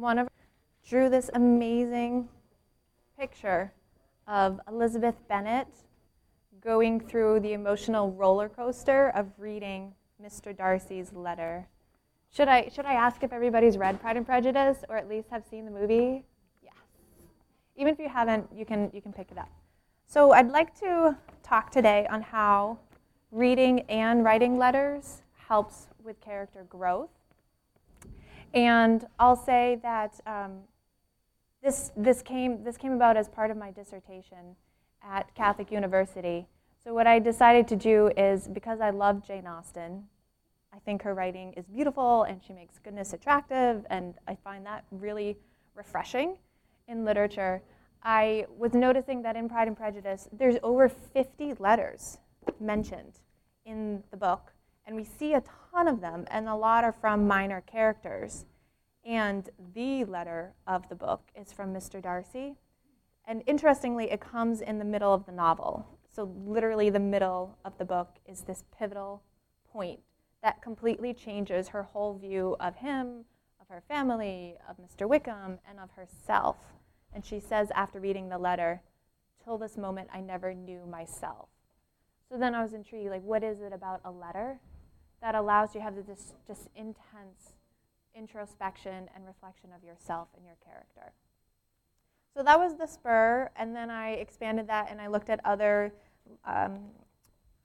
one of drew this amazing picture of Elizabeth Bennet going through the emotional roller coaster of reading Mr. Darcy's letter. Should I, should I ask if everybody's read Pride and Prejudice or at least have seen the movie? Yes. Even if you haven't, you can, you can pick it up. So I'd like to talk today on how reading and writing letters helps with character growth. And I'll say that um, this, this, came, this came about as part of my dissertation at Catholic University. So, what I decided to do is because I love Jane Austen, I think her writing is beautiful and she makes goodness attractive, and I find that really refreshing in literature. I was noticing that in Pride and Prejudice, there's over 50 letters mentioned in the book, and we see a ton of them, and a lot are from minor characters. And the letter of the book is from Mr. Darcy. And interestingly, it comes in the middle of the novel. So, literally, the middle of the book is this pivotal point that completely changes her whole view of him, of her family, of Mr. Wickham, and of herself. And she says after reading the letter, Till this moment, I never knew myself. So then I was intrigued like, what is it about a letter that allows you to have this just intense introspection and reflection of yourself and your character? So that was the spur, and then I expanded that and I looked at other um,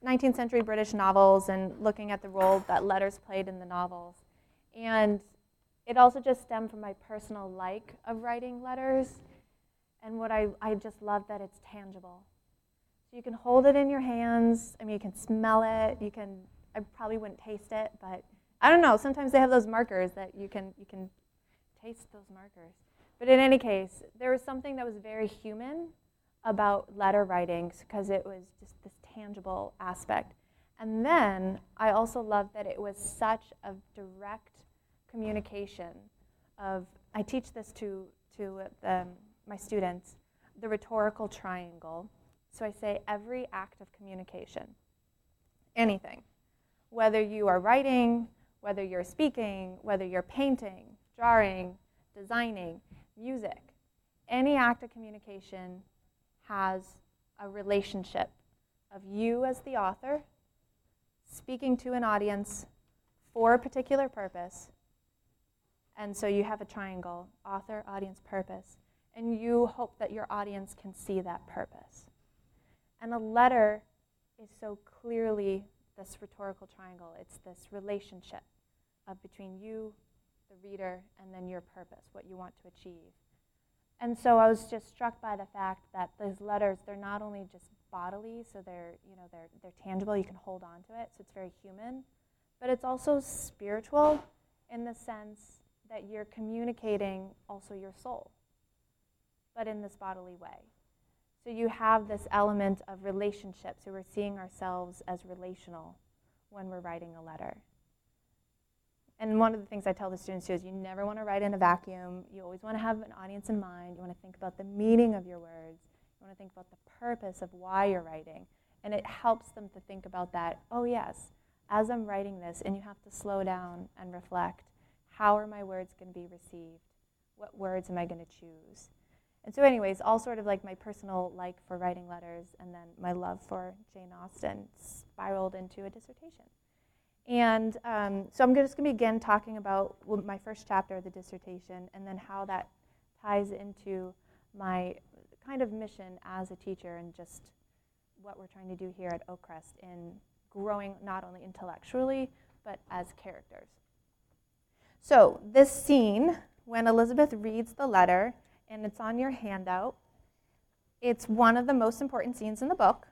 19th century British novels and looking at the role that letters played in the novels. And it also just stemmed from my personal like of writing letters and what I, I just love that it's tangible. You can hold it in your hands. I mean, you can smell it. You can, I probably wouldn't taste it, but I don't know. Sometimes they have those markers that you can, you can taste those markers. But in any case, there was something that was very human about letter writing because it was just this tangible aspect. And then I also loved that it was such a direct communication of, I teach this to, to um, my students, the rhetorical triangle. So I say every act of communication, anything, whether you are writing, whether you're speaking, whether you're painting, drawing, designing, music, any act of communication has a relationship of you as the author speaking to an audience for a particular purpose. And so you have a triangle author, audience, purpose. And you hope that your audience can see that purpose. And a letter is so clearly this rhetorical triangle. It's this relationship of between you, the reader, and then your purpose, what you want to achieve. And so I was just struck by the fact that those letters, they're not only just bodily, so they're, you know, they're, they're tangible, you can hold on to it, so it's very human, but it's also spiritual in the sense that you're communicating also your soul, but in this bodily way. So you have this element of relationship, so we're seeing ourselves as relational when we're writing a letter. And one of the things I tell the students too is you never want to write in a vacuum. You always want to have an audience in mind. You want to think about the meaning of your words. You want to think about the purpose of why you're writing. And it helps them to think about that. Oh, yes, as I'm writing this, and you have to slow down and reflect how are my words going to be received? What words am I going to choose? And so, anyways, all sort of like my personal like for writing letters and then my love for Jane Austen spiraled into a dissertation. And um, so I'm just going to begin talking about my first chapter of the dissertation and then how that ties into my kind of mission as a teacher and just what we're trying to do here at Oakcrest in growing not only intellectually but as characters. So, this scene, when Elizabeth reads the letter, and it's on your handout, it's one of the most important scenes in the book,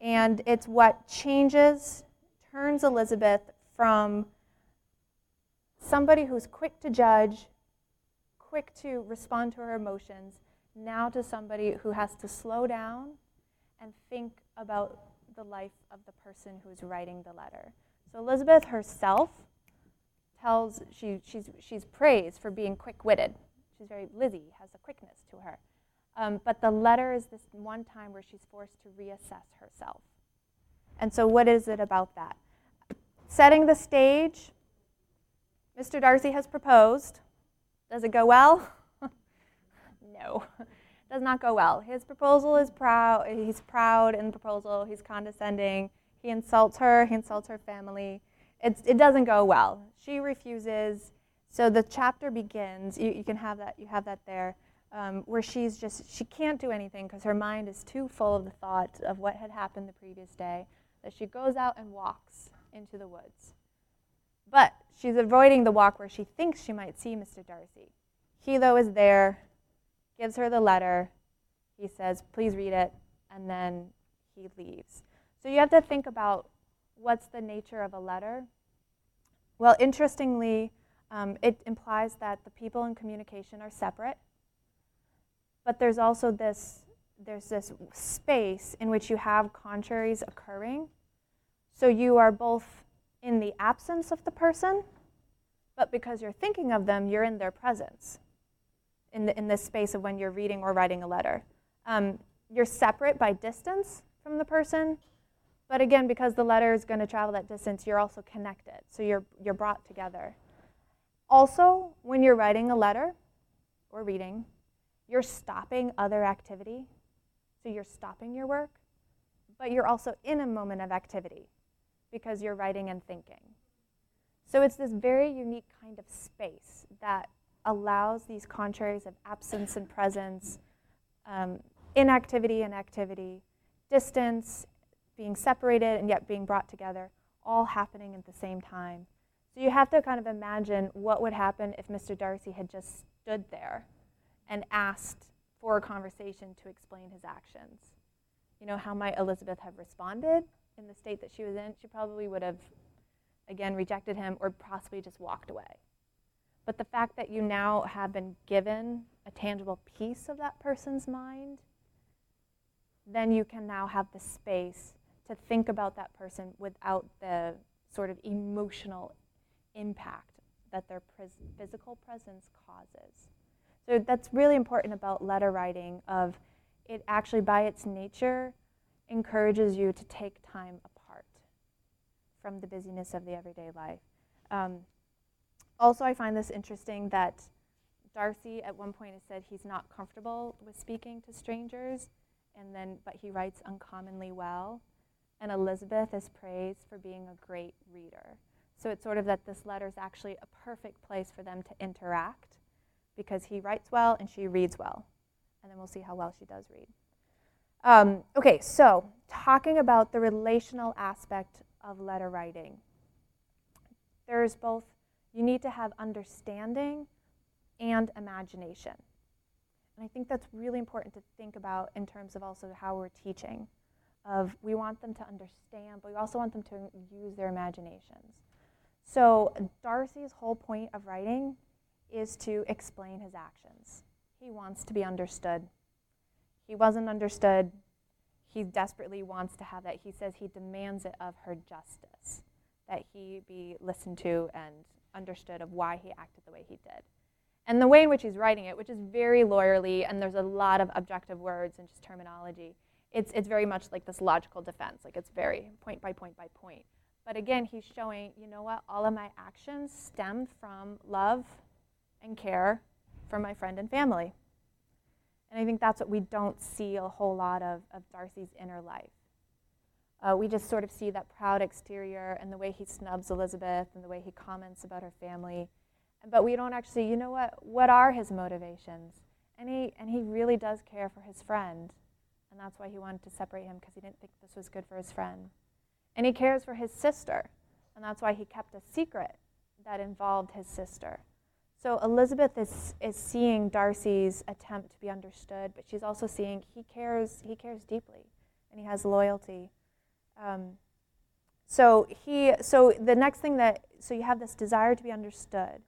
and it's what changes turns Elizabeth from somebody who's quick to judge, quick to respond to her emotions, now to somebody who has to slow down and think about the life of the person who's writing the letter. So Elizabeth herself tells she, she's, she's praised for being quick-witted. She's very Lizzie has a quickness to her. Um, but the letter is this one time where she's forced to reassess herself. And so, what is it about that? Setting the stage, Mr. Darcy has proposed. Does it go well? no, does not go well. His proposal is proud. He's proud in the proposal. He's condescending. He insults her. He insults her family. It's, it doesn't go well. She refuses. So the chapter begins. You, you can have that. You have that there, um, where she's just she can't do anything because her mind is too full of the thought of what had happened the previous day that she goes out and walks into the woods. But she's avoiding the walk where she thinks she might see Mr. Darcy. He, though, is there, gives her the letter. He says, Please read it, and then he leaves. So you have to think about what's the nature of a letter. Well, interestingly, um, it implies that the people in communication are separate, but there's also this there's this space in which you have contraries occurring. So you are both in the absence of the person, but because you're thinking of them, you're in their presence in, the, in this space of when you're reading or writing a letter. Um, you're separate by distance from the person, but again, because the letter is going to travel that distance, you're also connected. So you're, you're brought together. Also, when you're writing a letter or reading, you're stopping other activity. So you're stopping your work, but you're also in a moment of activity because you're writing and thinking. So it's this very unique kind of space that allows these contraries of absence and presence, um, inactivity and activity, distance, being separated and yet being brought together, all happening at the same time. So you have to kind of imagine what would happen if Mr. Darcy had just stood there and asked for a conversation to explain his actions. You know, how might Elizabeth have responded? in the state that she was in, she probably would have, again, rejected him or possibly just walked away. But the fact that you now have been given a tangible piece of that person's mind, then you can now have the space to think about that person without the sort of emotional impact that their pres- physical presence causes. So that's really important about letter writing of it actually by its nature encourages you to take time apart from the busyness of the everyday life. Um, also, I find this interesting that Darcy at one point has said he's not comfortable with speaking to strangers, and then but he writes uncommonly well. And Elizabeth is praised for being a great reader. So it's sort of that this letter is actually a perfect place for them to interact because he writes well and she reads well. And then we'll see how well she does read. Um, okay, so talking about the relational aspect of letter writing, there's both, you need to have understanding and imagination. And I think that's really important to think about in terms of also how we're teaching. Of we want them to understand, but we also want them to use their imaginations. So Darcy's whole point of writing is to explain his actions. He wants to be understood. He wasn't understood. He desperately wants to have that. He says he demands it of her justice, that he be listened to and understood of why he acted the way he did. And the way in which he's writing it, which is very lawyerly, and there's a lot of objective words and just terminology, it's, it's very much like this logical defense. Like it's very point by point by point. But again, he's showing, you know what, all of my actions stemmed from love and care for my friend and family. And I think that's what we don't see a whole lot of, of Darcy's inner life. Uh, we just sort of see that proud exterior and the way he snubs Elizabeth and the way he comments about her family. But we don't actually, you know what, what are his motivations? And he, and he really does care for his friend. And that's why he wanted to separate him because he didn't think this was good for his friend. And he cares for his sister. And that's why he kept a secret that involved his sister. So Elizabeth is, is seeing Darcy's attempt to be understood, but she's also seeing he cares, he cares deeply and he has loyalty. Um, so he so the next thing that so you have this desire to be understood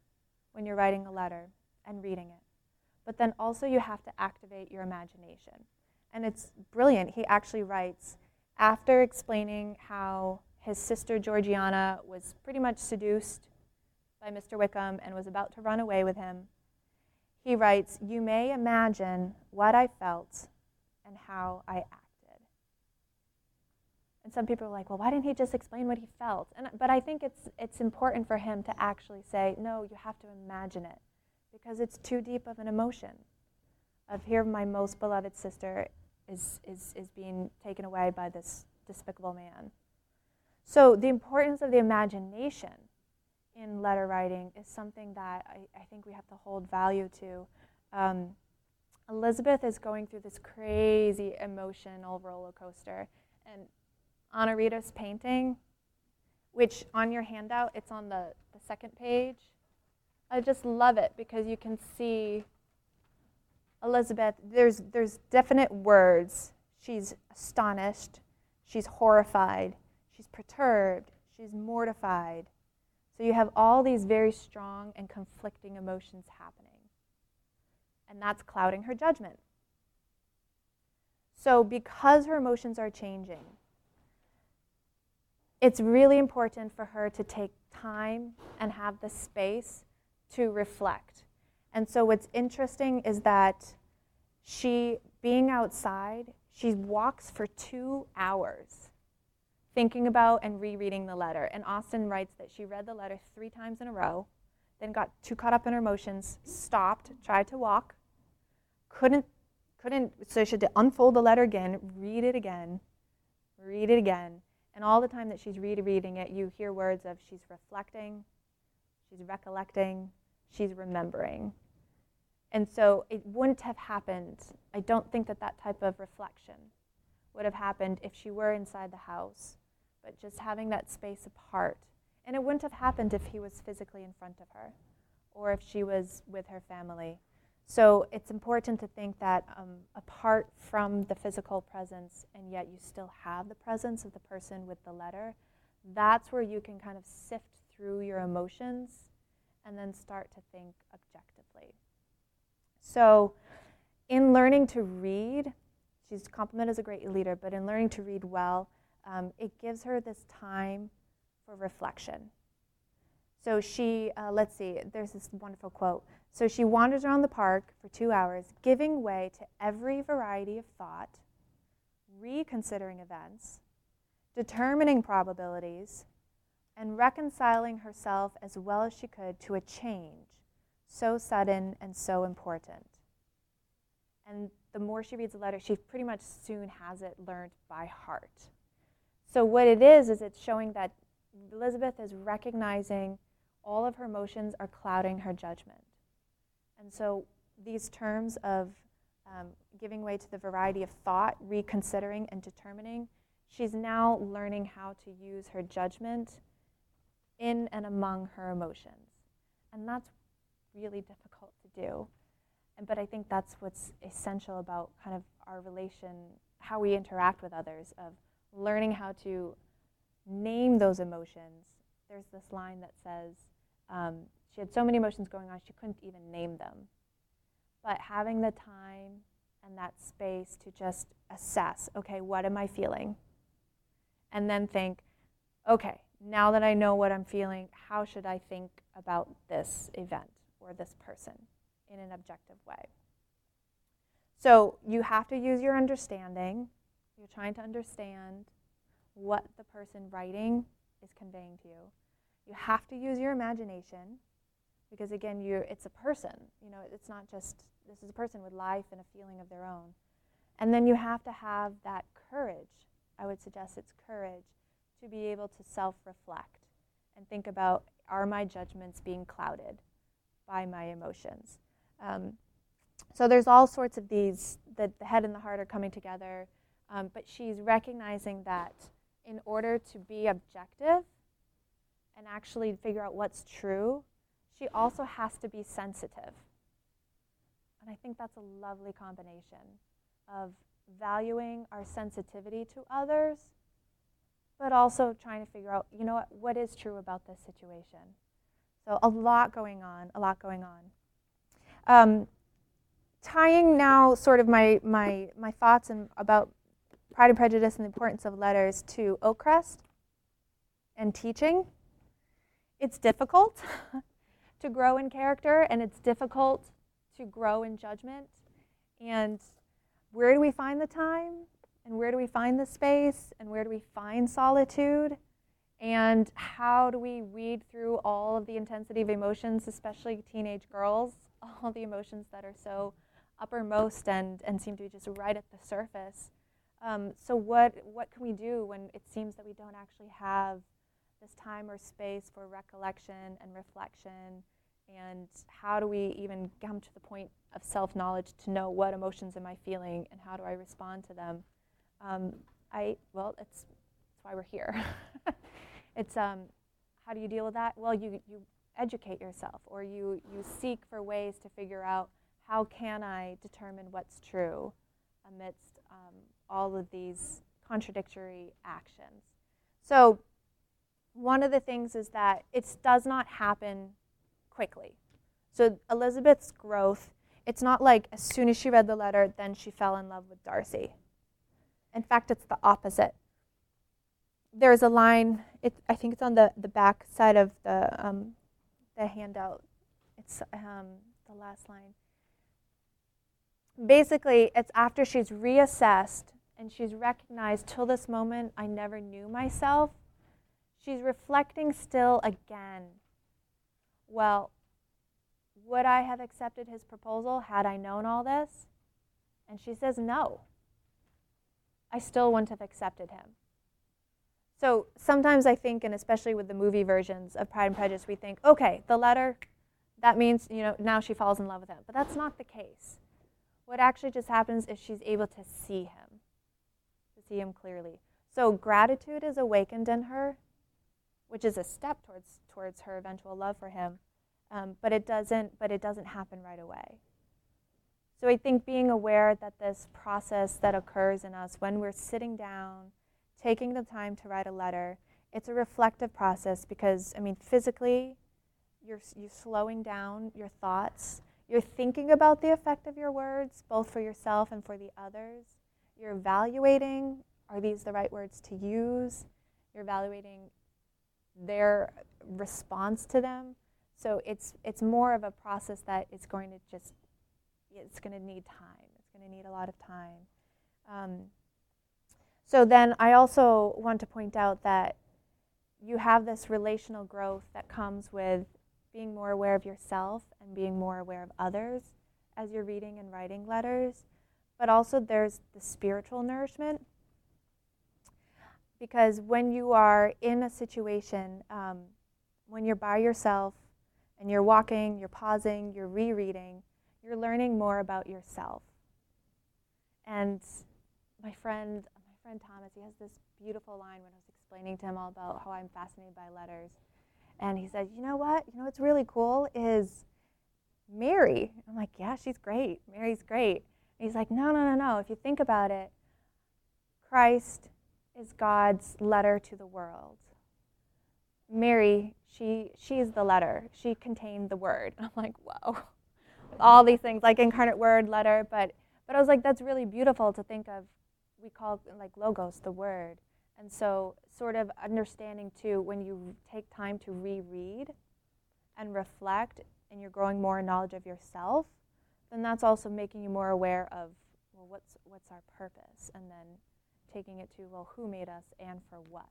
when you're writing a letter and reading it. But then also you have to activate your imagination. And it's brilliant. He actually writes after explaining how his sister Georgiana was pretty much seduced by Mr. Wickham and was about to run away with him, he writes, You may imagine what I felt and how I acted. And some people are like, well, why didn't he just explain what he felt? And, but I think it's, it's important for him to actually say, no, you have to imagine it. because it's too deep of an emotion. Of here, my most beloved sister is, is, is being taken away by this despicable man. So, the importance of the imagination in letter writing is something that I, I think we have to hold value to. Um, Elizabeth is going through this crazy emotional roller coaster. And Ana Rita's painting, which on your handout, it's on the, the second page. I just love it because you can see Elizabeth, there's, there's definite words. She's astonished, she's horrified, she's perturbed, she's mortified. So you have all these very strong and conflicting emotions happening. And that's clouding her judgment. So, because her emotions are changing, it's really important for her to take time and have the space to reflect. And so, what's interesting is that she, being outside, she walks for two hours thinking about and rereading the letter. And Austen writes that she read the letter three times in a row, then got too caught up in her emotions, stopped, tried to walk, couldn't, couldn't, so she had to unfold the letter again, read it again, read it again. And all the time that she's rereading it, you hear words of she's reflecting, she's recollecting, she's remembering. And so it wouldn't have happened. I don't think that that type of reflection would have happened if she were inside the house, but just having that space apart. And it wouldn't have happened if he was physically in front of her or if she was with her family. So it's important to think that um, apart from the physical presence, and yet you still have the presence of the person with the letter, that's where you can kind of sift through your emotions and then start to think objectively. So, in learning to read, she's complimented as a great leader, but in learning to read well, um, it gives her this time for reflection. So she, uh, let's see, there's this wonderful quote. So she wanders around the park for two hours, giving way to every variety of thought, reconsidering events, determining probabilities, and reconciling herself as well as she could to a change so sudden and so important. And the more she reads the letter, she pretty much soon has it learned by heart. So, what it is, is it's showing that Elizabeth is recognizing all of her emotions are clouding her judgment. And so, these terms of um, giving way to the variety of thought, reconsidering, and determining, she's now learning how to use her judgment in and among her emotions. And that's really difficult to do. And, but I think that's what's essential about kind of our relation, how we interact with others, of learning how to name those emotions. There's this line that says um, she had so many emotions going on, she couldn't even name them. But having the time and that space to just assess okay, what am I feeling? And then think, okay, now that I know what I'm feeling, how should I think about this event? or this person in an objective way. So you have to use your understanding. You're trying to understand what the person writing is conveying to you. You have to use your imagination because again, you it's a person. You know, it's not just this is a person with life and a feeling of their own. And then you have to have that courage. I would suggest it's courage to be able to self-reflect and think about are my judgments being clouded? by my emotions. Um, so there's all sorts of these, the, the head and the heart are coming together, um, but she's recognizing that in order to be objective and actually figure out what's true, she also has to be sensitive. And I think that's a lovely combination of valuing our sensitivity to others, but also trying to figure out, you know what, what is true about this situation? So a lot going on, a lot going on. Um, tying now sort of my, my, my thoughts and about Pride and Prejudice and the importance of letters to Oakcrest and teaching. It's difficult to grow in character and it's difficult to grow in judgment. And where do we find the time? And where do we find the space? And where do we find solitude? And how do we read through all of the intensity of emotions, especially teenage girls? all the emotions that are so uppermost and, and seem to be just right at the surface. Um, so what what can we do when it seems that we don't actually have this time or space for recollection and reflection? And how do we even come to the point of self knowledge to know what emotions am I feeling and how do I respond to them? Um, I well, it's that's why we're here. it's um, how do you deal with that? Well, you you educate yourself or you you seek for ways to figure out how can I determine what's true amidst um, all of these contradictory actions. So, one of the things is that it does not happen quickly. So, Elizabeth's growth, it's not like as soon as she read the letter, then she fell in love with Darcy. In fact, it's the opposite. There's a line, it, I think it's on the, the back side of the, um, the handout. It's um, the last line basically, it's after she's reassessed and she's recognized till this moment I never knew myself. She's reflecting still again. Well, would I have accepted his proposal had I known all this? And she says, no. I still wouldn't have accepted him. So sometimes I think, and especially with the movie versions of Pride and Prejudice, we think, okay, the letter, that means, you know, now she falls in love with him. But that's not the case. What actually just happens is she's able to see him, to see him clearly. So gratitude is awakened in her, which is a step towards towards her eventual love for him. Um, but it doesn't. But it doesn't happen right away. So I think being aware that this process that occurs in us when we're sitting down, taking the time to write a letter, it's a reflective process because I mean physically, you're you're slowing down your thoughts you're thinking about the effect of your words, both for yourself and for the others. You're evaluating are these the right words to use? You're evaluating their response to them. So it's, it's more of a process that is going to just, it's going to need time. It's going to need a lot of time. Um, so then I also want to point out that you have this relational growth that comes with being more aware of yourself and being more aware of others as you're reading and writing letters. But also, there's the spiritual nourishment. Because when you are in a situation, um, when you're by yourself and you're walking, you're pausing, you're rereading, you're learning more about yourself. And my friend, my friend Thomas, he has this beautiful line when I was explaining to him all about how I'm fascinated by letters. And he said, You know what? You know what's really cool is Mary. I'm like, Yeah, she's great. Mary's great. And he's like, No, no, no, no. If you think about it, Christ is God's letter to the world. Mary, she she's the letter. She contained the word. And I'm like, whoa. All these things, like incarnate word, letter, but but I was like, that's really beautiful to think of. We call like logos, the word. And so, sort of understanding too, when you take time to reread and reflect and you're growing more knowledge of yourself, then that's also making you more aware of, well, what's, what's our purpose? And then taking it to, well, who made us and for what?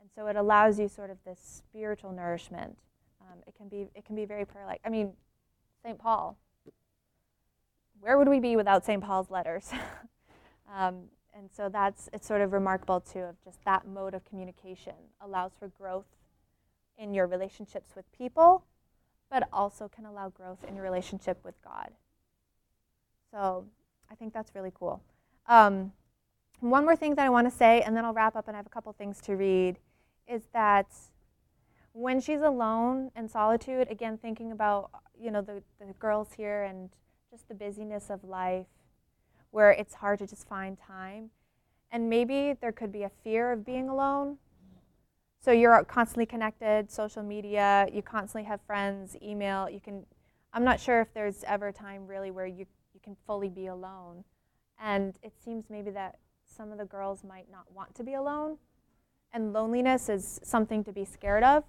And so it allows you sort of this spiritual nourishment. Um, it, can be, it can be very prayer like. I mean, St. Paul. Where would we be without St. Paul's letters? um, and so that's it's sort of remarkable too of just that mode of communication allows for growth in your relationships with people but also can allow growth in your relationship with god so i think that's really cool um, one more thing that i want to say and then i'll wrap up and i have a couple things to read is that when she's alone in solitude again thinking about you know the, the girls here and just the busyness of life where it's hard to just find time. And maybe there could be a fear of being alone. So you're constantly connected, social media, you constantly have friends, email, you can I'm not sure if there's ever a time really where you, you can fully be alone. And it seems maybe that some of the girls might not want to be alone. And loneliness is something to be scared of.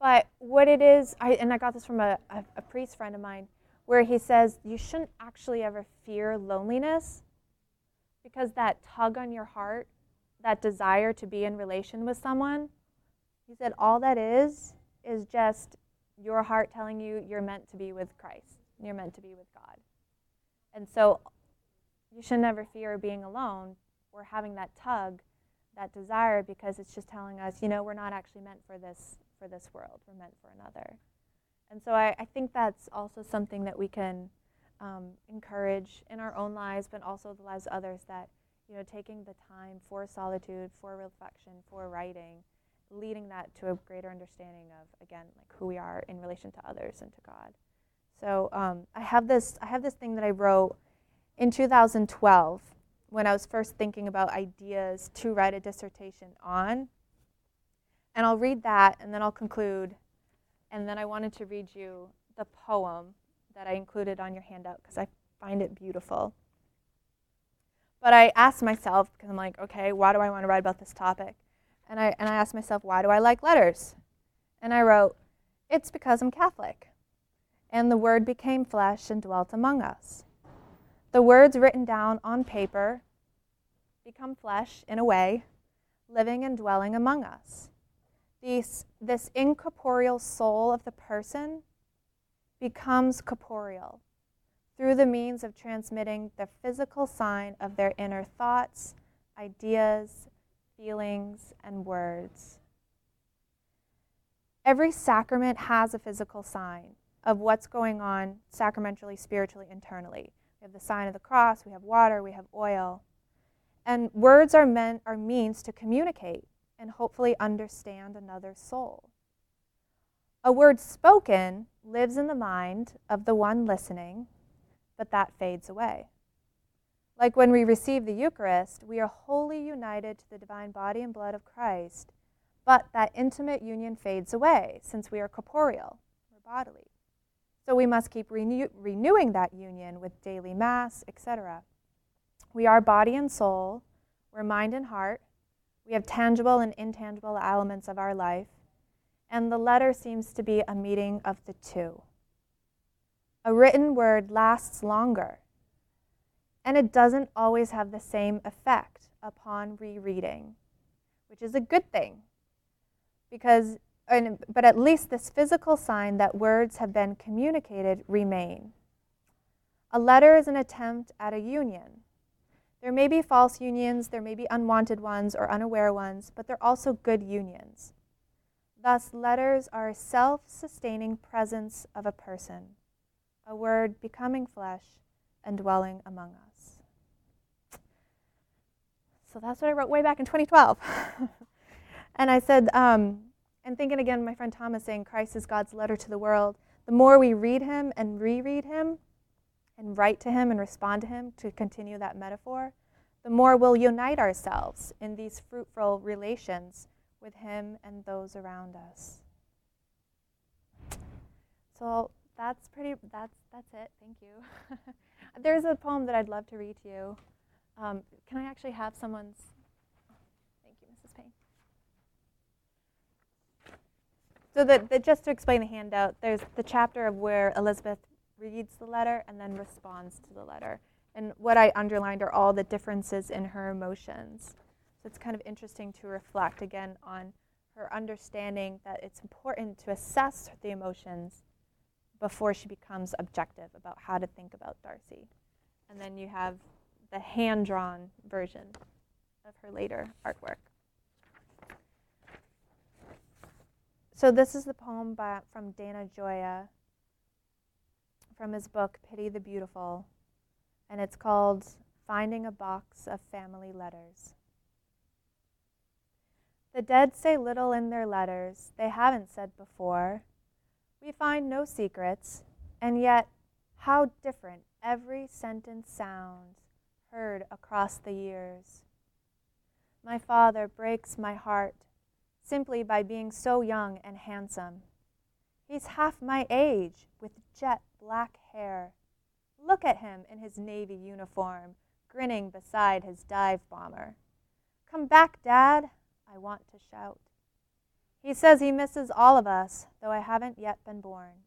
But what it is, I, and I got this from a, a, a priest friend of mine, where he says you shouldn't actually ever fear loneliness because that tug on your heart, that desire to be in relation with someone, he said all that is is just your heart telling you you're meant to be with Christ, you're meant to be with God. And so you should never fear being alone or having that tug, that desire, because it's just telling us, you know, we're not actually meant for this for this world. We're meant for another. And so I, I think that's also something that we can um, encourage in our own lives, but also the lives of others. That you know, taking the time for solitude, for reflection, for writing, leading that to a greater understanding of again, like who we are in relation to others and to God. So um, I have this I have this thing that I wrote in 2012 when I was first thinking about ideas to write a dissertation on. And I'll read that and then I'll conclude. And then I wanted to read you the poem that I included on your handout because I find it beautiful. But I asked myself, because I'm like, okay, why do I want to write about this topic? And I, and I asked myself, why do I like letters? And I wrote, it's because I'm Catholic. And the Word became flesh and dwelt among us. The words written down on paper become flesh in a way, living and dwelling among us. These, this incorporeal soul of the person becomes corporeal through the means of transmitting the physical sign of their inner thoughts, ideas, feelings, and words. Every sacrament has a physical sign of what's going on sacramentally, spiritually, internally. We have the sign of the cross, we have water, we have oil. And words are meant are means to communicate and hopefully understand another's soul. A word spoken lives in the mind of the one listening, but that fades away. Like when we receive the Eucharist, we are wholly united to the divine body and blood of Christ, but that intimate union fades away since we are corporeal or bodily. So we must keep renew- renewing that union with daily Mass, etc. We are body and soul, we're mind and heart, we have tangible and intangible elements of our life, and the letter seems to be a meeting of the two. A written word lasts longer, and it doesn't always have the same effect upon rereading, which is a good thing because but at least this physical sign that words have been communicated remain. A letter is an attempt at a union. There may be false unions, there may be unwanted ones or unaware ones, but they're also good unions. Thus, letters are a self sustaining presence of a person, a word becoming flesh and dwelling among us. So that's what I wrote way back in 2012. and I said, um, and thinking again, my friend Thomas saying Christ is God's letter to the world. The more we read him and reread him and write to him and respond to him to continue that metaphor, the more we'll unite ourselves in these fruitful relations with him and those around us. So that's pretty that's that's it. Thank you. There's a poem that I'd love to read to you. Um, can I actually have someone's thank you, Mrs. Payne. So just to explain the handout, there's the chapter of where Elizabeth reads the letter and then responds to the letter. And what I underlined are all the differences in her emotions. So it's kind of interesting to reflect again on her understanding that it's important to assess the emotions before she becomes objective about how to think about Darcy. And then you have the hand drawn version of her later artwork. So, this is the poem by, from Dana Gioia from his book Pity the Beautiful, and it's called Finding a Box of Family Letters. The dead say little in their letters they haven't said before. We find no secrets, and yet how different every sentence sounds heard across the years. My father breaks my heart simply by being so young and handsome. He's half my age with jet black hair. Look at him in his Navy uniform, grinning beside his dive bomber. Come back, Dad, I want to shout. He says he misses all of us, though I haven't yet been born.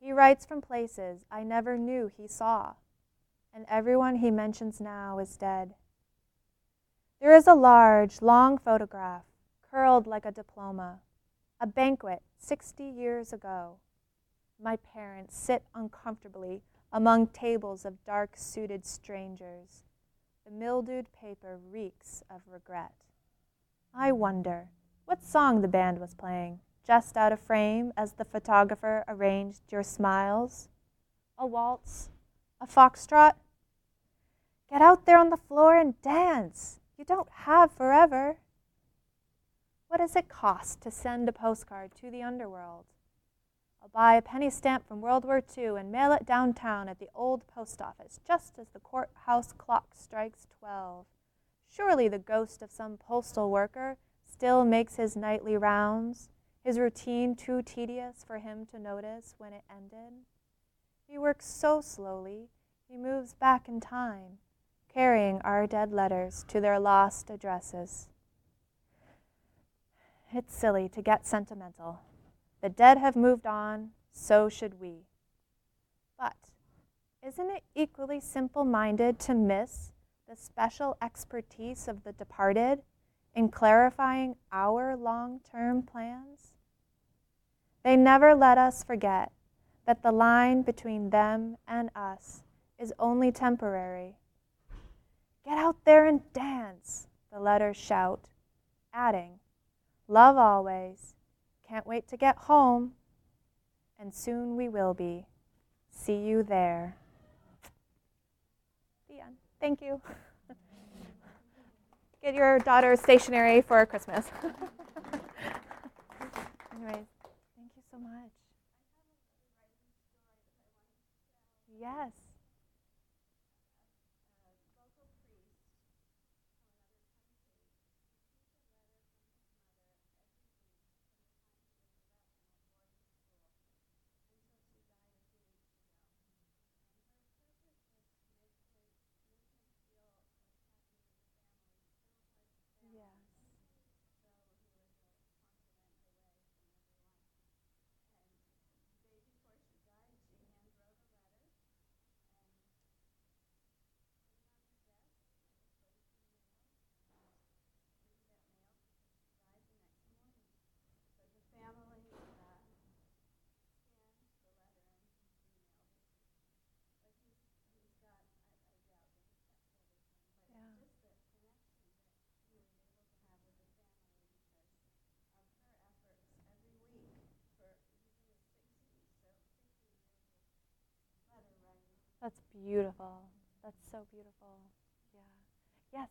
He writes from places I never knew he saw, and everyone he mentions now is dead. There is a large, long photograph curled like a diploma, a banquet 60 years ago. My parents sit uncomfortably among tables of dark suited strangers. The mildewed paper reeks of regret. I wonder what song the band was playing, just out of frame as the photographer arranged your smiles. A waltz? A foxtrot? Get out there on the floor and dance. You don't have forever. What does it cost to send a postcard to the underworld? I'll buy a penny stamp from World War II and mail it downtown at the old post office just as the courthouse clock strikes 12. Surely the ghost of some postal worker still makes his nightly rounds, his routine too tedious for him to notice when it ended. He works so slowly, he moves back in time, carrying our dead letters to their lost addresses. It's silly to get sentimental. The dead have moved on, so should we. But isn't it equally simple minded to miss the special expertise of the departed in clarifying our long term plans? They never let us forget that the line between them and us is only temporary. Get out there and dance, the letters shout, adding, Love always. Can't wait to get home. And soon we will be. See you there. The end. Thank you. Get your daughter stationery for Christmas. Anyways, thank you so much. Yes. That's beautiful. That's so beautiful. Yeah. Yes.